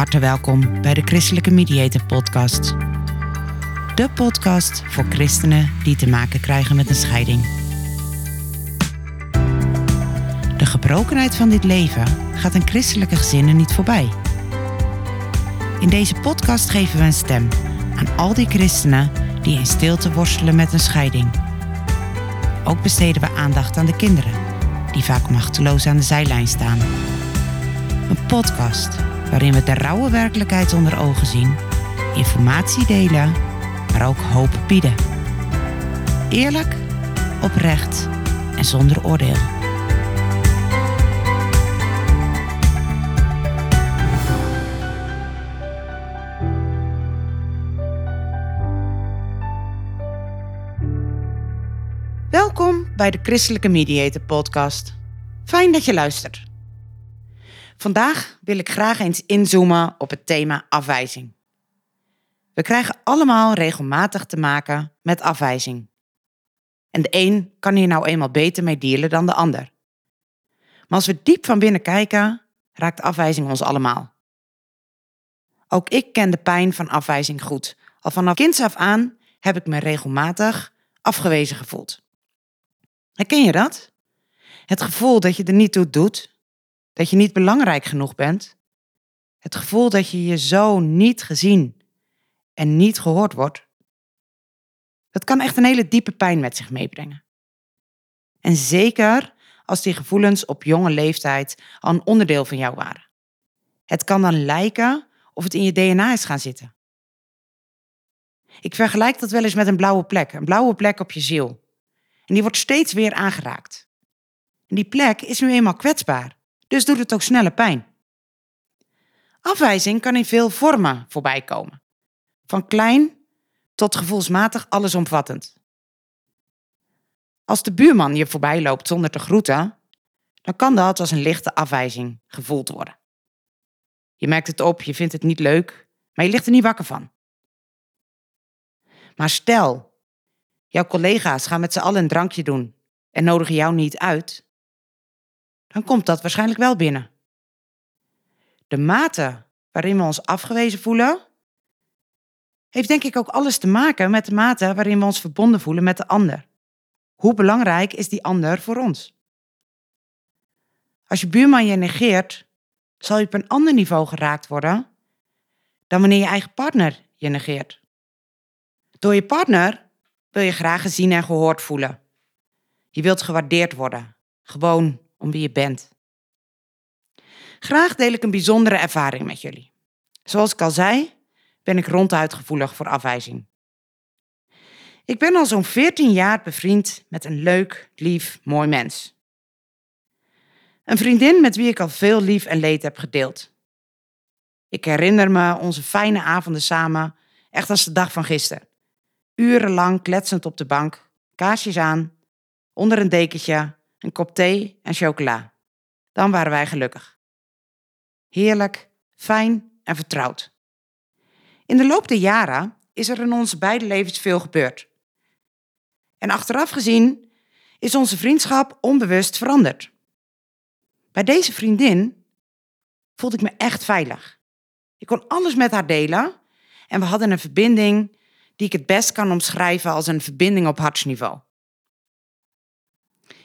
harte welkom bij de Christelijke Mediator Podcast. De podcast voor christenen die te maken krijgen met een scheiding. De gebrokenheid van dit leven gaat een christelijke gezinnen niet voorbij. In deze podcast geven we een stem aan al die christenen die in stilte worstelen met een scheiding. Ook besteden we aandacht aan de kinderen, die vaak machteloos aan de zijlijn staan. Een podcast waarin we de rauwe werkelijkheid onder ogen zien, informatie delen, maar ook hoop bieden. Eerlijk, oprecht en zonder oordeel. Welkom bij de Christelijke Mediator Podcast. Fijn dat je luistert. Vandaag wil ik graag eens inzoomen op het thema afwijzing. We krijgen allemaal regelmatig te maken met afwijzing. En de een kan hier nou eenmaal beter mee dealen dan de ander. Maar als we diep van binnen kijken, raakt afwijzing ons allemaal. Ook ik ken de pijn van afwijzing goed. Al vanaf kinds af aan heb ik me regelmatig afgewezen gevoeld. Herken je dat? Het gevoel dat je er niet toe doet, dat je niet belangrijk genoeg bent, het gevoel dat je je zo niet gezien en niet gehoord wordt, dat kan echt een hele diepe pijn met zich meebrengen. En zeker als die gevoelens op jonge leeftijd al een onderdeel van jou waren. Het kan dan lijken of het in je DNA is gaan zitten. Ik vergelijk dat wel eens met een blauwe plek, een blauwe plek op je ziel. En die wordt steeds weer aangeraakt. En die plek is nu eenmaal kwetsbaar, dus doet het ook snelle pijn. Afwijzing kan in veel vormen voorbij komen. Van klein tot gevoelsmatig allesomvattend. Als de buurman je voorbij loopt zonder te groeten, dan kan dat als een lichte afwijzing gevoeld worden. Je merkt het op, je vindt het niet leuk, maar je ligt er niet wakker van. Maar stel, jouw collega's gaan met z'n allen een drankje doen en nodigen jou niet uit, dan komt dat waarschijnlijk wel binnen. De mate waarin we ons afgewezen voelen, heeft denk ik ook alles te maken met de mate waarin we ons verbonden voelen met de ander. Hoe belangrijk is die ander voor ons? Als je buurman je negeert, zal je op een ander niveau geraakt worden dan wanneer je eigen partner je negeert. Door je partner wil je graag gezien en gehoord voelen. Je wilt gewaardeerd worden, gewoon om wie je bent. Graag deel ik een bijzondere ervaring met jullie. Zoals ik al zei, ben ik ronduit gevoelig voor afwijzing. Ik ben al zo'n 14 jaar bevriend met een leuk, lief, mooi mens. Een vriendin met wie ik al veel lief en leed heb gedeeld. Ik herinner me onze fijne avonden samen, echt als de dag van gisteren. Urenlang kletsend op de bank, kaarsjes aan, onder een dekentje, een kop thee en chocola. Dan waren wij gelukkig. Heerlijk, fijn en vertrouwd. In de loop der jaren is er in onze beide levens veel gebeurd. En achteraf gezien is onze vriendschap onbewust veranderd. Bij deze vriendin voelde ik me echt veilig. Ik kon alles met haar delen en we hadden een verbinding die ik het best kan omschrijven als een verbinding op hartsniveau.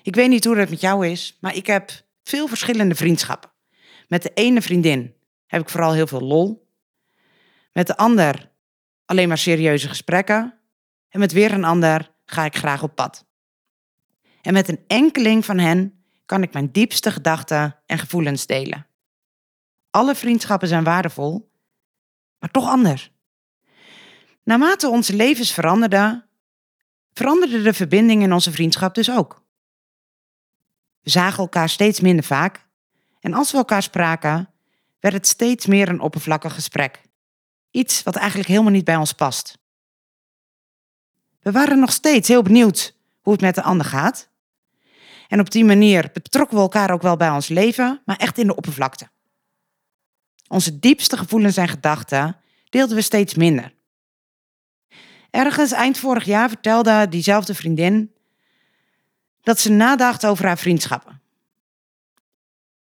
Ik weet niet hoe dat met jou is, maar ik heb veel verschillende vriendschappen. Met de ene vriendin heb ik vooral heel veel lol. Met de ander alleen maar serieuze gesprekken. En met weer een ander ga ik graag op pad. En met een enkeling van hen kan ik mijn diepste gedachten en gevoelens delen. Alle vriendschappen zijn waardevol, maar toch anders. Naarmate onze levens veranderden, veranderde de verbinding in onze vriendschap dus ook. We zagen elkaar steeds minder vaak en als we elkaar spraken, werd het steeds meer een oppervlakkig gesprek. Iets wat eigenlijk helemaal niet bij ons past. We waren nog steeds heel benieuwd hoe het met de ander gaat. En op die manier betrokken we elkaar ook wel bij ons leven, maar echt in de oppervlakte. Onze diepste gevoelens en gedachten deelden we steeds minder. Ergens eind vorig jaar vertelde diezelfde vriendin dat ze nadacht over haar vriendschappen.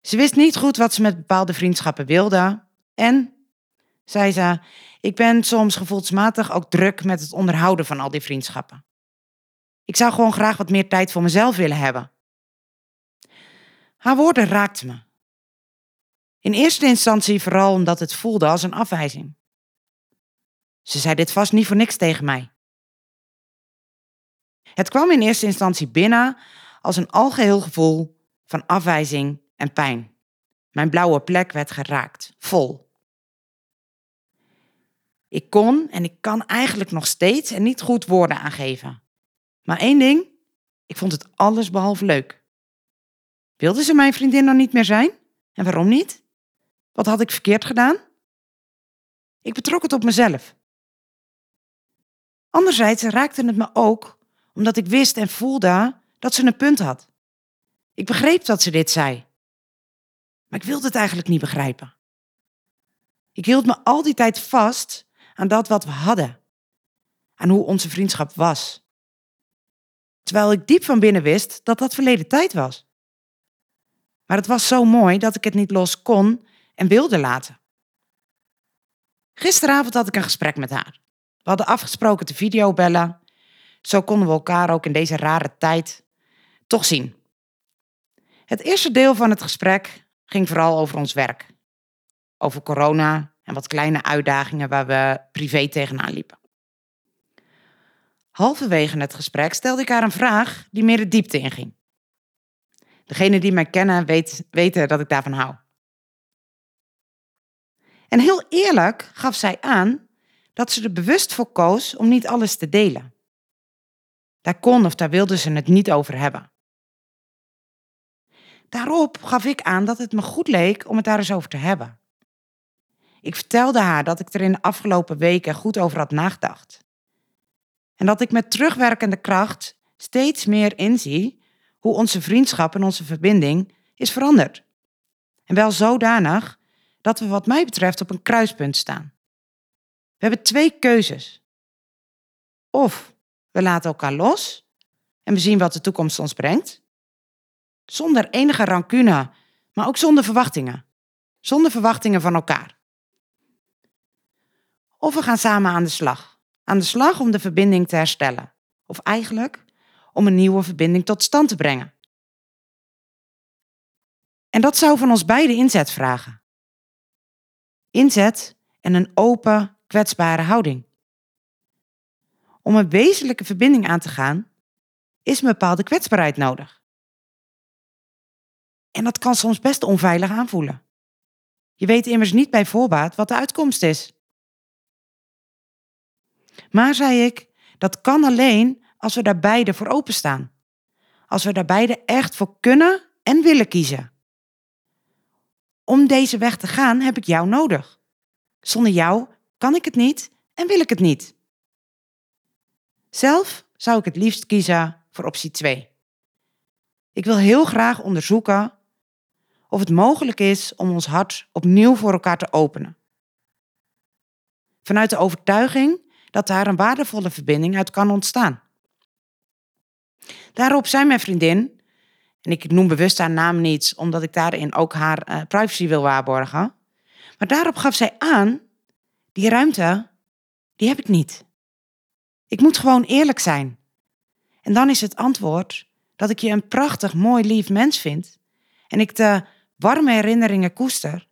Ze wist niet goed wat ze met bepaalde vriendschappen wilde en zei ze, ik ben soms gevoelsmatig ook druk met het onderhouden van al die vriendschappen. Ik zou gewoon graag wat meer tijd voor mezelf willen hebben. Haar woorden raakten me. In eerste instantie vooral omdat het voelde als een afwijzing. Ze zei dit vast niet voor niks tegen mij. Het kwam in eerste instantie binnen als een algeheel gevoel van afwijzing en pijn. Mijn blauwe plek werd geraakt, vol. Ik kon en ik kan eigenlijk nog steeds en niet goed woorden aangeven. Maar één ding, ik vond het alles behalve leuk. Wilde ze mijn vriendin dan niet meer zijn? En waarom niet? Wat had ik verkeerd gedaan? Ik betrok het op mezelf. Anderzijds raakte het me ook omdat ik wist en voelde dat ze een punt had. Ik begreep dat ze dit zei. Maar ik wilde het eigenlijk niet begrijpen. Ik hield me al die tijd vast aan dat wat we hadden, aan hoe onze vriendschap was. Terwijl ik diep van binnen wist dat dat verleden tijd was. Maar het was zo mooi dat ik het niet los kon en wilde laten. Gisteravond had ik een gesprek met haar. We hadden afgesproken te videobellen. Zo konden we elkaar ook in deze rare tijd toch zien. Het eerste deel van het gesprek ging vooral over ons werk. Over corona en wat kleine uitdagingen waar we privé tegenaan liepen. Halverwege het gesprek stelde ik haar een vraag die meer de diepte inging. Degenen die mij kennen weet, weten dat ik daarvan hou. En heel eerlijk gaf zij aan dat ze er bewust voor koos om niet alles te delen. Daar kon of daar wilde ze het niet over hebben. Daarop gaf ik aan dat het me goed leek om het daar eens over te hebben. Ik vertelde haar dat ik er in de afgelopen weken goed over had nagedacht. En dat ik met terugwerkende kracht steeds meer inzie hoe onze vriendschap en onze verbinding is veranderd. En wel zodanig dat we wat mij betreft op een kruispunt staan. We hebben twee keuzes. Of we laten elkaar los en we zien wat de toekomst ons brengt. Zonder enige rancune, maar ook zonder verwachtingen. Zonder verwachtingen van elkaar. Of we gaan samen aan de slag. Aan de slag om de verbinding te herstellen. Of eigenlijk om een nieuwe verbinding tot stand te brengen. En dat zou van ons beiden inzet vragen. Inzet en een open, kwetsbare houding. Om een wezenlijke verbinding aan te gaan, is een bepaalde kwetsbaarheid nodig. En dat kan soms best onveilig aanvoelen. Je weet immers niet bij voorbaat wat de uitkomst is. Maar zei ik, dat kan alleen als we daar beide voor openstaan. Als we daar beide echt voor kunnen en willen kiezen. Om deze weg te gaan heb ik jou nodig. Zonder jou kan ik het niet en wil ik het niet. Zelf zou ik het liefst kiezen voor optie 2. Ik wil heel graag onderzoeken of het mogelijk is om ons hart opnieuw voor elkaar te openen. Vanuit de overtuiging dat daar een waardevolle verbinding uit kan ontstaan. Daarop zei mijn vriendin, en ik noem bewust haar naam niet, omdat ik daarin ook haar uh, privacy wil waarborgen. Maar daarop gaf zij aan, die ruimte, die heb ik niet. Ik moet gewoon eerlijk zijn. En dan is het antwoord dat ik je een prachtig, mooi, lief mens vind. En ik de warme herinneringen koester.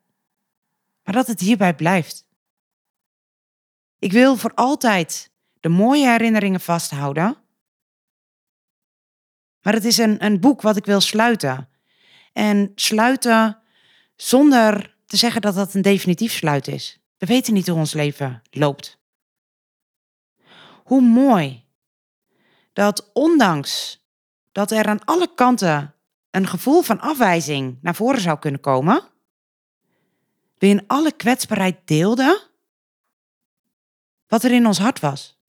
Maar dat het hierbij blijft. Ik wil voor altijd de mooie herinneringen vasthouden. Maar het is een, een boek wat ik wil sluiten. En sluiten zonder te zeggen dat dat een definitief sluit is. We weten niet hoe ons leven loopt. Hoe mooi dat ondanks dat er aan alle kanten een gevoel van afwijzing naar voren zou kunnen komen, we in alle kwetsbaarheid deelden wat er in ons hart was.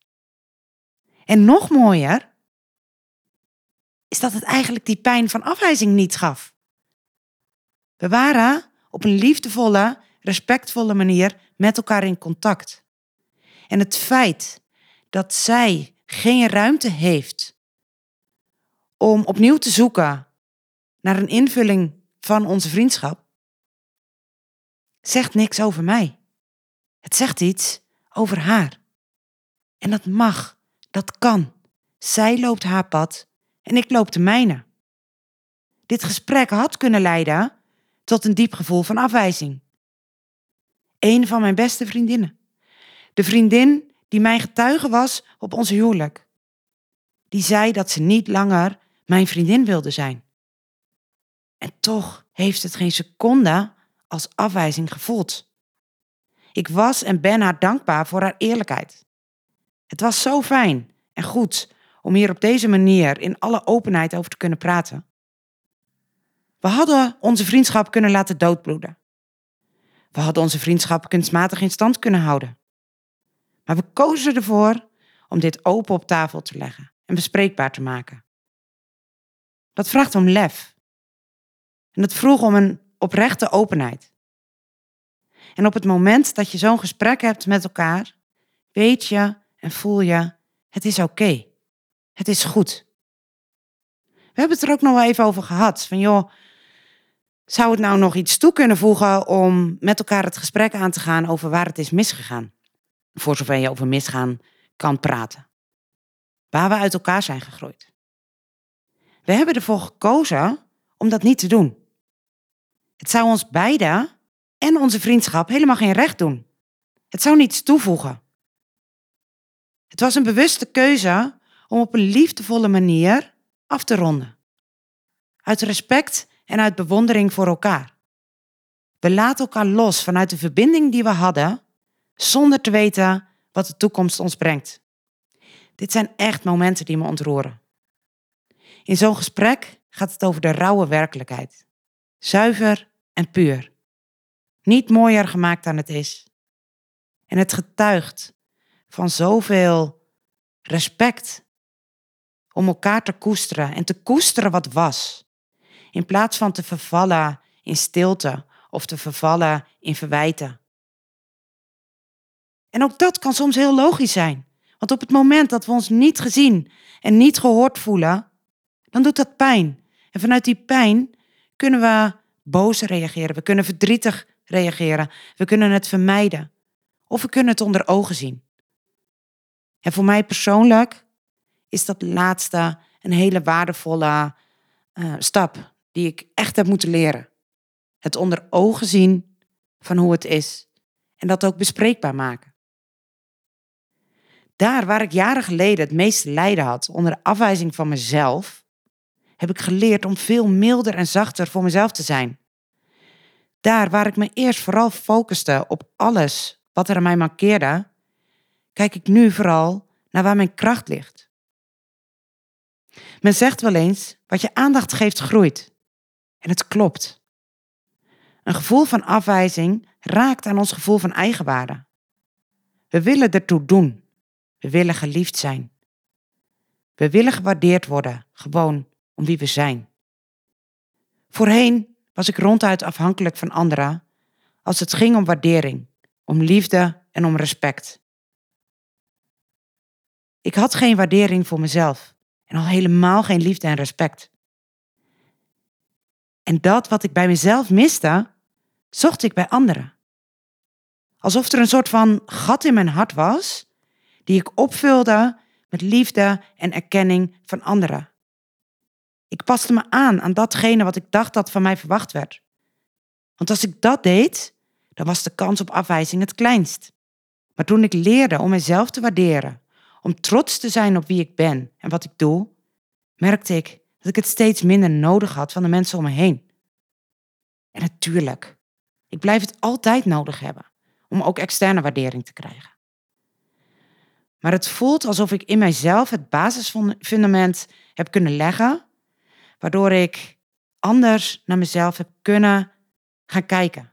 En nog mooier is dat het eigenlijk die pijn van afwijzing niet gaf. We waren op een liefdevolle, respectvolle manier met elkaar in contact. En het feit dat zij geen ruimte heeft om opnieuw te zoeken naar een invulling van onze vriendschap, zegt niks over mij. Het zegt iets over haar. En dat mag, dat kan. Zij loopt haar pad en ik loop de mijne. Dit gesprek had kunnen leiden tot een diep gevoel van afwijzing. Een van mijn beste vriendinnen. De vriendin die mijn getuige was op ons huwelijk. Die zei dat ze niet langer mijn vriendin wilde zijn. En toch heeft het geen seconde als afwijzing gevoeld. Ik was en ben haar dankbaar voor haar eerlijkheid. Het was zo fijn en goed om hier op deze manier in alle openheid over te kunnen praten. We hadden onze vriendschap kunnen laten doodbloeden. We hadden onze vriendschap kunstmatig in stand kunnen houden. Maar we kozen ervoor om dit open op tafel te leggen en bespreekbaar te maken. Dat vraagt om lef. En dat vroeg om een oprechte openheid. En op het moment dat je zo'n gesprek hebt met elkaar, weet je en voel je, het is oké. Het is goed. We hebben het er ook nog wel even over gehad. Van joh, zou het nou nog iets toe kunnen voegen om met elkaar het gesprek aan te gaan over waar het is misgegaan? Voor zover je over misgaan kan praten. Waar we uit elkaar zijn gegroeid. We hebben ervoor gekozen om dat niet te doen. Het zou ons beiden en onze vriendschap helemaal geen recht doen. Het zou niets toevoegen. Het was een bewuste keuze om op een liefdevolle manier af te ronden. Uit respect en uit bewondering voor elkaar. We laten elkaar los vanuit de verbinding die we hadden, zonder te weten wat de toekomst ons brengt. Dit zijn echt momenten die me ontroeren. In zo'n gesprek gaat het over de rauwe werkelijkheid. Zuiver en puur. Niet mooier gemaakt dan het is. En het getuigt van zoveel respect om elkaar te koesteren en te koesteren wat was. In plaats van te vervallen in stilte of te vervallen in verwijten. En ook dat kan soms heel logisch zijn. Want op het moment dat we ons niet gezien en niet gehoord voelen, dan doet dat pijn. En vanuit die pijn kunnen we boos reageren, we kunnen verdrietig reageren, we kunnen het vermijden of we kunnen het onder ogen zien. En voor mij persoonlijk is dat laatste een hele waardevolle uh, stap die ik echt heb moeten leren. Het onder ogen zien van hoe het is en dat ook bespreekbaar maken. Daar waar ik jaren geleden het meeste lijden had onder de afwijzing van mezelf, heb ik geleerd om veel milder en zachter voor mezelf te zijn. Daar waar ik me eerst vooral focuste op alles wat er aan mij mankeerde, kijk ik nu vooral naar waar mijn kracht ligt. Men zegt wel eens, wat je aandacht geeft groeit. En het klopt. Een gevoel van afwijzing raakt aan ons gevoel van eigenwaarde. We willen ertoe doen. We willen geliefd zijn. We willen gewaardeerd worden, gewoon om wie we zijn. Voorheen was ik ronduit afhankelijk van anderen als het ging om waardering, om liefde en om respect. Ik had geen waardering voor mezelf en al helemaal geen liefde en respect. En dat wat ik bij mezelf miste, zocht ik bij anderen. Alsof er een soort van gat in mijn hart was, die ik opvulde met liefde en erkenning van anderen. Ik paste me aan aan datgene wat ik dacht dat van mij verwacht werd. Want als ik dat deed, dan was de kans op afwijzing het kleinst. Maar toen ik leerde om mezelf te waarderen, om trots te zijn op wie ik ben en wat ik doe, merkte ik dat ik het steeds minder nodig had van de mensen om me heen. En natuurlijk, ik blijf het altijd nodig hebben om ook externe waardering te krijgen. Maar het voelt alsof ik in mijzelf het basisfundament heb kunnen leggen, waardoor ik anders naar mezelf heb kunnen gaan kijken.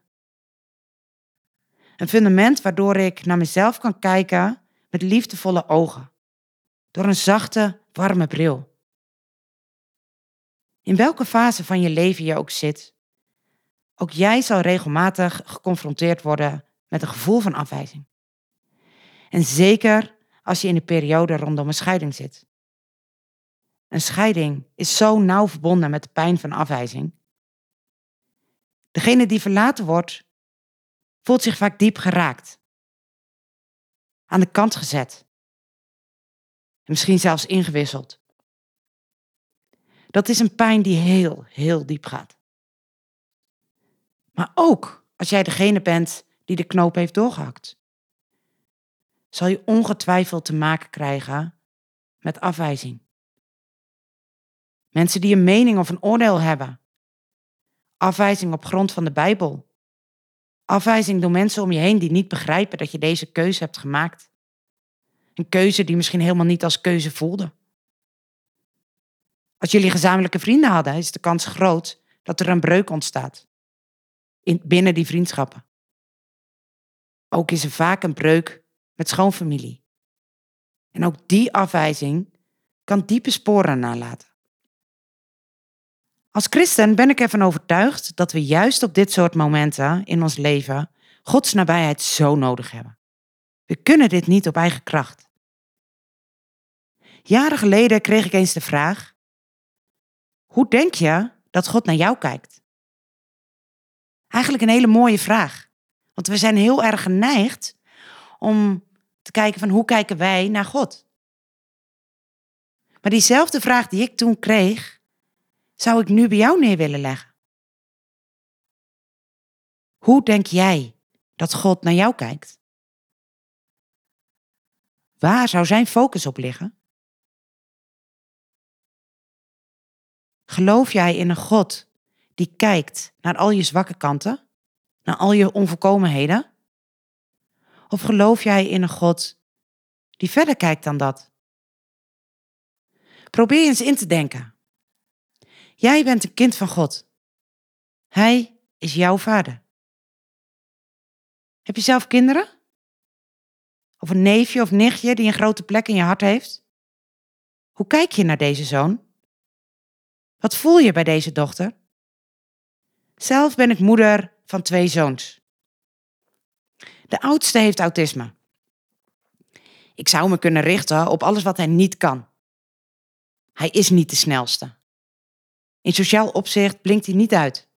Een fundament waardoor ik naar mezelf kan kijken met liefdevolle ogen, door een zachte, warme bril. In welke fase van je leven je ook zit, ook jij zal regelmatig geconfronteerd worden met een gevoel van afwijzing. En zeker als je in de periode rondom een scheiding zit. Een scheiding is zo nauw verbonden met de pijn van afwijzing. Degene die verlaten wordt, voelt zich vaak diep geraakt. aan de kant gezet. En misschien zelfs ingewisseld. Dat is een pijn die heel, heel diep gaat. Maar ook als jij degene bent die de knoop heeft doorgehakt, zal je ongetwijfeld te maken krijgen met afwijzing. Mensen die een mening of een oordeel hebben. Afwijzing op grond van de Bijbel. Afwijzing door mensen om je heen die niet begrijpen dat je deze keuze hebt gemaakt. Een keuze die misschien helemaal niet als keuze voelde. Als jullie gezamenlijke vrienden hadden, is de kans groot dat er een breuk ontstaat. In, binnen die vriendschappen. Ook is er vaak een breuk met schoonfamilie. En ook die afwijzing kan diepe sporen nalaten. Als christen ben ik ervan overtuigd dat we juist op dit soort momenten in ons leven Gods nabijheid zo nodig hebben. We kunnen dit niet op eigen kracht. Jaren geleden kreeg ik eens de vraag: Hoe denk je dat God naar jou kijkt? Eigenlijk een hele mooie vraag, want we zijn heel erg geneigd om te kijken van hoe kijken wij naar God. Maar diezelfde vraag die ik toen kreeg, zou ik nu bij jou neer willen leggen. Hoe denk jij dat God naar jou kijkt? Waar zou zijn focus op liggen? Geloof jij in een God die kijkt naar al je zwakke kanten, naar al je onvolkomenheden? Of geloof jij in een God die verder kijkt dan dat? Probeer eens in te denken. Jij bent een kind van God. Hij is jouw vader. Heb je zelf kinderen? Of een neefje of nichtje die een grote plek in je hart heeft? Hoe kijk je naar deze zoon? Wat voel je bij deze dochter? Zelf ben ik moeder van twee zoons. De oudste heeft autisme. Ik zou me kunnen richten op alles wat hij niet kan. Hij is niet de snelste. In sociaal opzicht blinkt hij niet uit.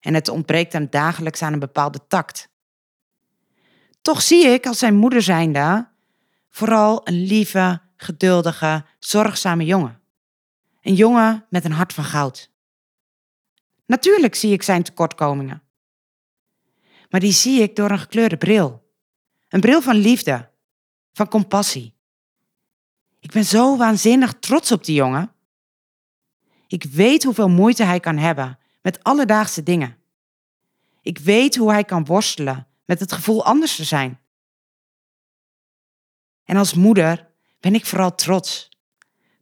En het ontbreekt hem dagelijks aan een bepaalde tact. Toch zie ik als zijn moeder zijnde vooral een lieve, geduldige, zorgzame jongen. Een jongen met een hart van goud. Natuurlijk zie ik zijn tekortkomingen. Maar die zie ik door een gekleurde bril. Een bril van liefde, van compassie. Ik ben zo waanzinnig trots op die jongen. Ik weet hoeveel moeite hij kan hebben met alledaagse dingen. Ik weet hoe hij kan worstelen met het gevoel anders te zijn. En als moeder ben ik vooral trots.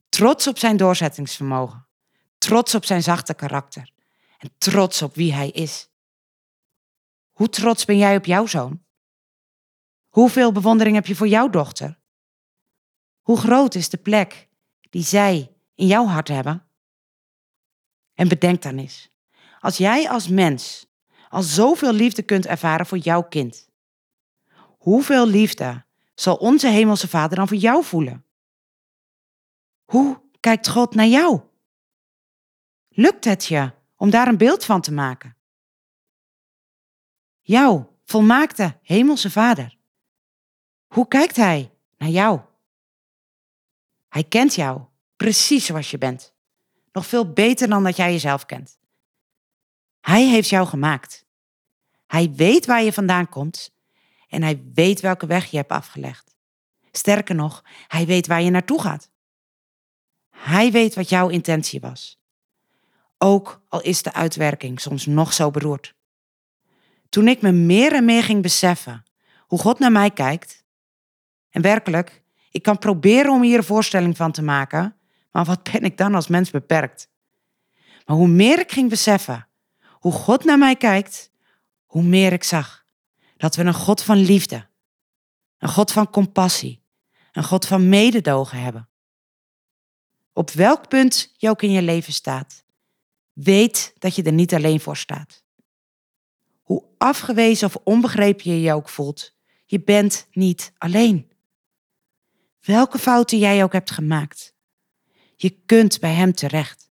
Trots op zijn doorzettingsvermogen. Trots op zijn zachte karakter. En trots op wie hij is. Hoe trots ben jij op jouw zoon? Hoeveel bewondering heb je voor jouw dochter? Hoe groot is de plek die zij in jouw hart hebben? En bedenk dan eens, als jij als mens al zoveel liefde kunt ervaren voor jouw kind, hoeveel liefde zal onze Hemelse Vader dan voor jou voelen? Hoe kijkt God naar jou? Lukt het je om daar een beeld van te maken? Jouw volmaakte Hemelse Vader. Hoe kijkt Hij naar jou? Hij kent jou precies zoals je bent. Nog veel beter dan dat jij jezelf kent. Hij heeft jou gemaakt. Hij weet waar je vandaan komt en hij weet welke weg je hebt afgelegd. Sterker nog, hij weet waar je naartoe gaat. Hij weet wat jouw intentie was. Ook al is de uitwerking soms nog zo beroerd. Toen ik me meer en meer ging beseffen hoe God naar mij kijkt, en werkelijk, ik kan proberen om hier een voorstelling van te maken, maar wat ben ik dan als mens beperkt? Maar hoe meer ik ging beseffen hoe God naar mij kijkt, hoe meer ik zag dat we een God van liefde, een God van compassie, een God van mededogen hebben. Op welk punt je ook in je leven staat, weet dat je er niet alleen voor staat. Hoe afgewezen of onbegrepen je je ook voelt, je bent niet alleen. Welke fouten jij ook hebt gemaakt, je kunt bij Hem terecht.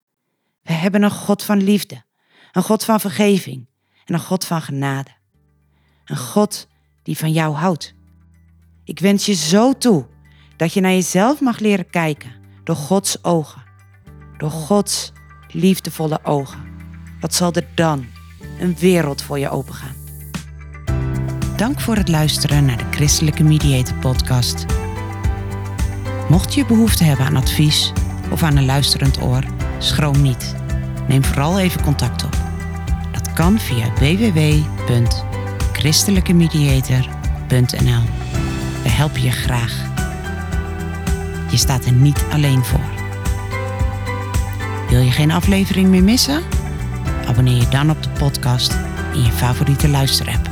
We hebben een God van liefde, een God van vergeving en een God van genade. Een God die van jou houdt. Ik wens je zo toe dat je naar jezelf mag leren kijken door Gods ogen. Door Gods liefdevolle ogen. Wat zal er dan een wereld voor je opengaan? Dank voor het luisteren naar de Christelijke Mediator Podcast. Mocht je behoefte hebben aan advies of aan een luisterend oor, schroom niet. Neem vooral even contact op. Dat kan via www.christelijkemediator.nl. We helpen je graag. Je staat er niet alleen voor. Wil je geen aflevering meer missen? Abonneer je dan op de podcast in je favoriete luisterapp.